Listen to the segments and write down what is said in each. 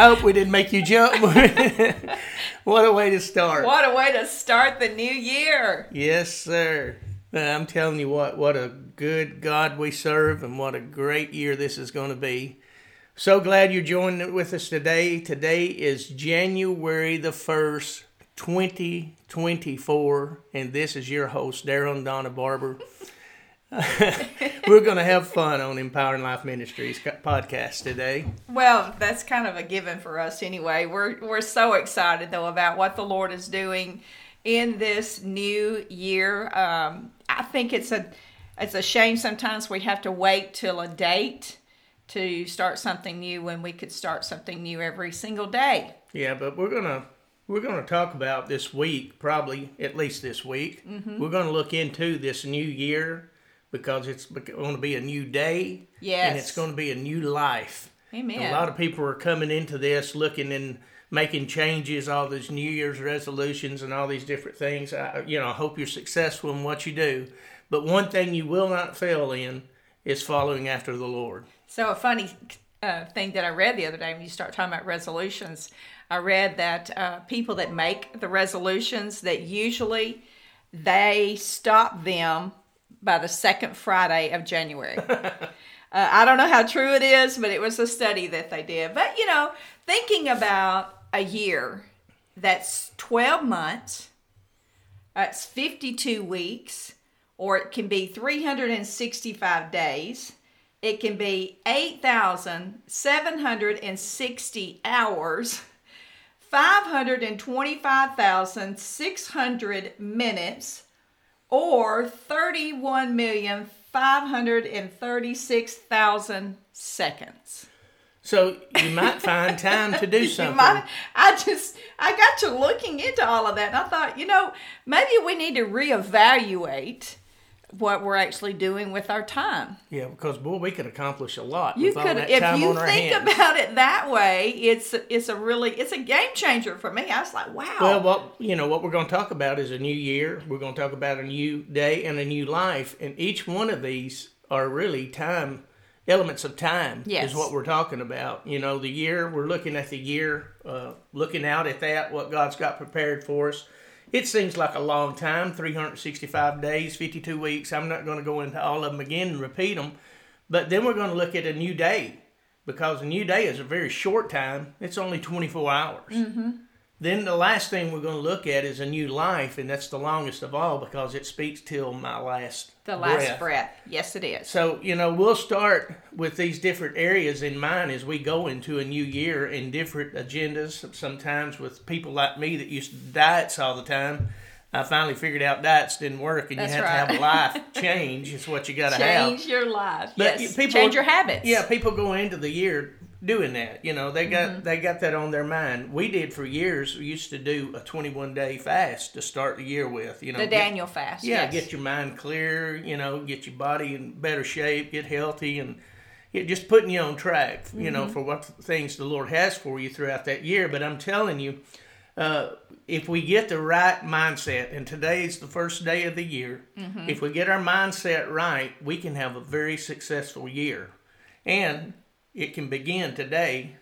I hope we didn't make you jump. what a way to start. What a way to start the new year. Yes, sir. I'm telling you what, what a good God we serve and what a great year this is going to be. So glad you're joining with us today. Today is January the 1st, 2024, and this is your host, Daryl Donna Barber. We're going to have fun on Empowering Life Ministries podcast today. Well, that's kind of a given for us anyway. We're we're so excited though about what the Lord is doing in this new year. Um, I think it's a it's a shame sometimes we have to wait till a date to start something new when we could start something new every single day. Yeah, but we're gonna we're gonna talk about this week, probably at least this week. Mm-hmm. We're gonna look into this new year because it's going to be a new day. Yes. And it's going to be a new life. Amen. a lot of people are coming into this looking and making changes, all these New Year's resolutions and all these different things. I, you know, I hope you're successful in what you do. But one thing you will not fail in is following after the Lord. So, a funny uh, thing that I read the other day when you start talking about resolutions, I read that uh, people that make the resolutions that usually they stop them by the second Friday of January. uh, I don't know how true it is, but it was a study that they did. But, you know, thinking about a year that's 12 months, that's 52 weeks, or it can be 365 days. It can be 8,760 hours, 525,600 minutes, or 31,536,000 seconds. So you might find time to do something. Might, I just I got to looking into all of that and I thought, you know, maybe we need to reevaluate what we're actually doing with our time. Yeah, because boy, we could accomplish a lot. You could, if you think about it that way, it's it's a really it's a game changer for me. I was like, wow. Well, what you know, what we're going to talk about is a new year. We're going to talk about a new day and a new life, and each one of these are really time elements of time. Yes. is what we're talking about. You know, the year we're looking at the year, uh, looking out at that, what God's got prepared for us it seems like a long time 365 days, 52 weeks. I'm not going to go into all of them again and repeat them. But then we're going to look at a new day because a new day is a very short time, it's only 24 hours. Mm-hmm. Then the last thing we're going to look at is a new life, and that's the longest of all because it speaks till my last the last breath. breath. Yes, it is. So you know we'll start with these different areas in mind as we go into a new year in different agendas. Sometimes with people like me that used to diets all the time. I finally figured out diets didn't work, and That's you have right. to have a life change. It's what you got to have. Change your life. But yes. people- Change your habits. Yeah, people go into the year doing that. You know, they got Mm-hmm. they got that on their mind. We did for years. We used to do a 21 day fast to start the year with. You know, The get- Daniel fast. yeah, yes. get your mind clear. You know, get your body in better shape, get healthy, and it just putting you on track. You know, Mm-hmm. for what things the Lord has for you throughout that year. But I'm telling you. Uh, if we get the right mindset, and today's the first day of the year, Mm-hmm. if we get our mindset right, we can have a very successful year. And it can begin today,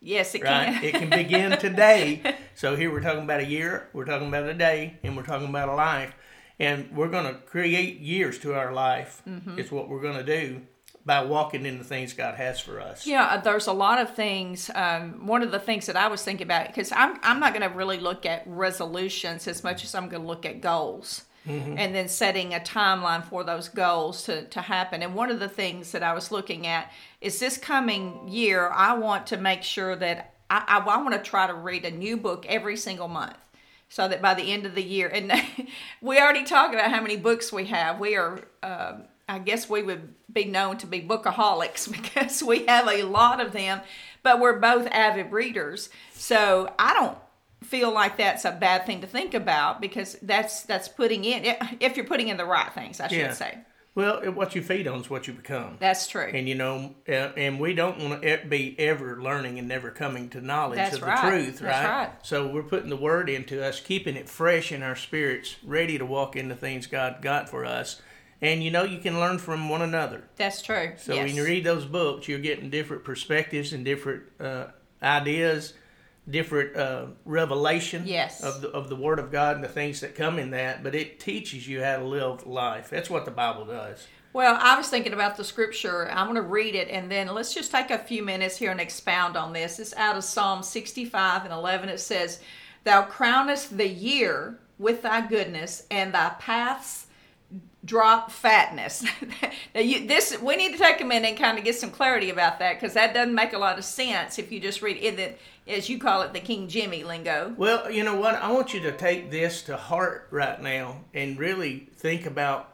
Yes, it right? can. it can begin today. So here we're talking about a year, we're talking about a day, and we're talking about a life. And we're going to create years to our life, Mm-hmm. is what we're going to do by walking in the things God has for us. Yeah, uh, there's a lot of things. Um, one of the things that I was thinking about, because I'm, I'm not going to really look at resolutions as much as I'm going to look at goals. And then setting a timeline for those goals to, to happen. And one of the things that I was looking at is this coming year, I want to make sure that I, I, I want to try to read a new book every single month so that by the end of the year, and we already talked about how many books we have. We are, uh, I guess we would be known to be bookaholics because we have a lot of them, but we're both avid readers. So I don't feel like that's a bad thing to think about because that's that's putting in if you're putting in the right things, I should Yeah. say. Well, what you feed on is what you become. That's true. And you know, uh, and we don't want to be ever learning and never coming to knowledge That's of the right. truth, That's right? right. So we're putting the word into us, keeping it fresh in our spirits, ready to walk into things God got for us. And you know, you can learn from one another. That's true. So yes. when you read those books, you're getting different perspectives and different uh, ideas, different uh, revelation Yes. of the of the Word of God and the things that come in that. But it teaches you how to live life. That's what the Bible does. Well, I was thinking about the scripture. I'm going to read it and then let's just take a few minutes here and expound on this. It's out of Psalm 65 and 11. It says, Thou crownest the year with thy goodness, and thy paths drop fatness. now you, this we need to take a minute and kind of get some clarity about that because that doesn't make a lot of sense if you just read it, as you call it, the King Jimmy lingo. Well, you know what? I want you to take this to heart right now and really think about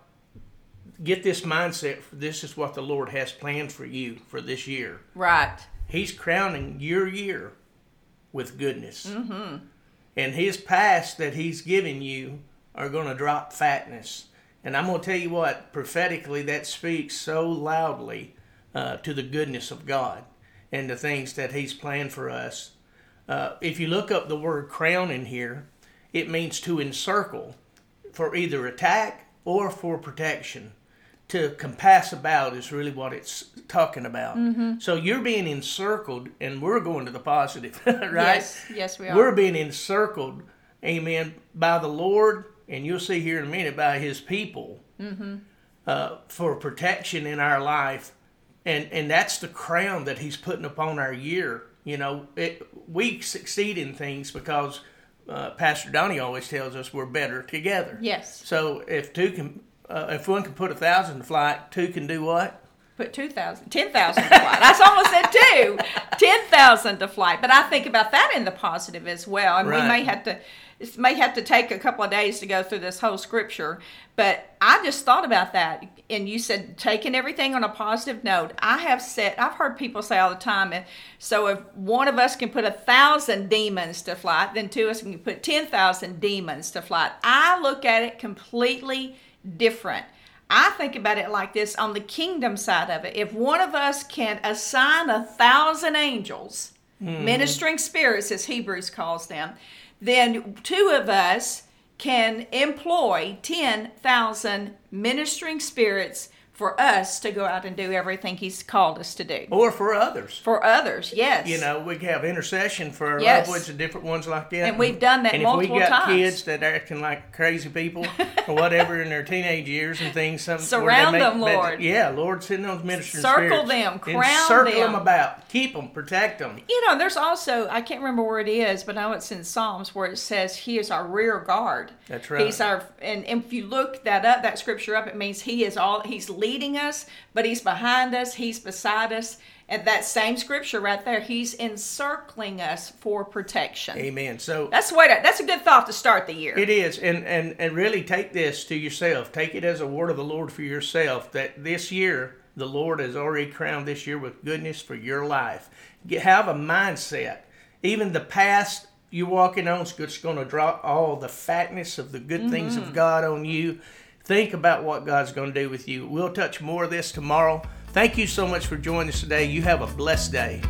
get this mindset. This is what the Lord has planned for you for this year. Right. He's crowning your year with goodness. Mm-hmm. And his past that he's given you are going to drop fatness. And I'm going to tell you what, prophetically, that speaks so loudly uh, to the goodness of God and the things that he's planned for us. Uh, if you look up the word crown in here, it means to encircle for either attack or for protection to compass about is really what it's talking about. So you're being encircled, and we're going to the positive, right? Yes, yes, we are. We're being encircled, amen, by the Lord, and you'll see here in a minute by His people uh, for protection in our life, and and that's the crown that He's putting upon our year. You know, it, we succeed in things because uh, Pastor Donnie always tells us we're better together. Yes. So if two can, uh, if one can put a thousand to flight, two can do what? Put 2,000, 10,000 to flight. I almost said two. 10,000 to flight. But I think about that in the positive as well. And we may have to it may have to take a couple of days to go through this whole scripture. But I just thought about that. And you said taking everything on a positive note. I have said, I've heard people say all the time, and so if one of us can put a thousand demons to flight, then two of us can put 10,000 demons to flight. I look at it completely different. I think about it like this on the kingdom side of it. If one of us can assign a thousand angels, Mm-hmm. ministering spirits, as Hebrews calls them, then two of us can employ 10,000 ministering spirits for us to go out and do everything He's called us to do. Or for others. For others, yes. You know, we have intercession for Yes. loved ones and different ones like that. And we've done that and multiple if we got times. kids that are acting like crazy people or whatever in their teenage years and things, some, Surround make- them, Lord. yeah, Lord, send those ministering Circle spirits. them, and crown circle them. them about, keep them, protect them. You know, there's also I can't remember where it is, but I know it's in Psalms where it says He is our rear guard. That's right. He's our and if you look that up, that scripture up, it means He is all He's leading us, but He's behind us, He's beside us. And that same scripture right there, He's encircling us for protection. Amen. So That's the way to, that's a good thought to start the year. It is, and, and and really take this to yourself. Take it as a word of the Lord for yourself. That this year, the Lord has already crowned this year with goodness for your life. Get, have a mindset. Even the past you're walking on is going to drop all the fatness of the good things of mm-hmm. God on you. Think about what God's going to do with you. We'll touch more of this tomorrow. Thank you so much for joining us today. You have a blessed day.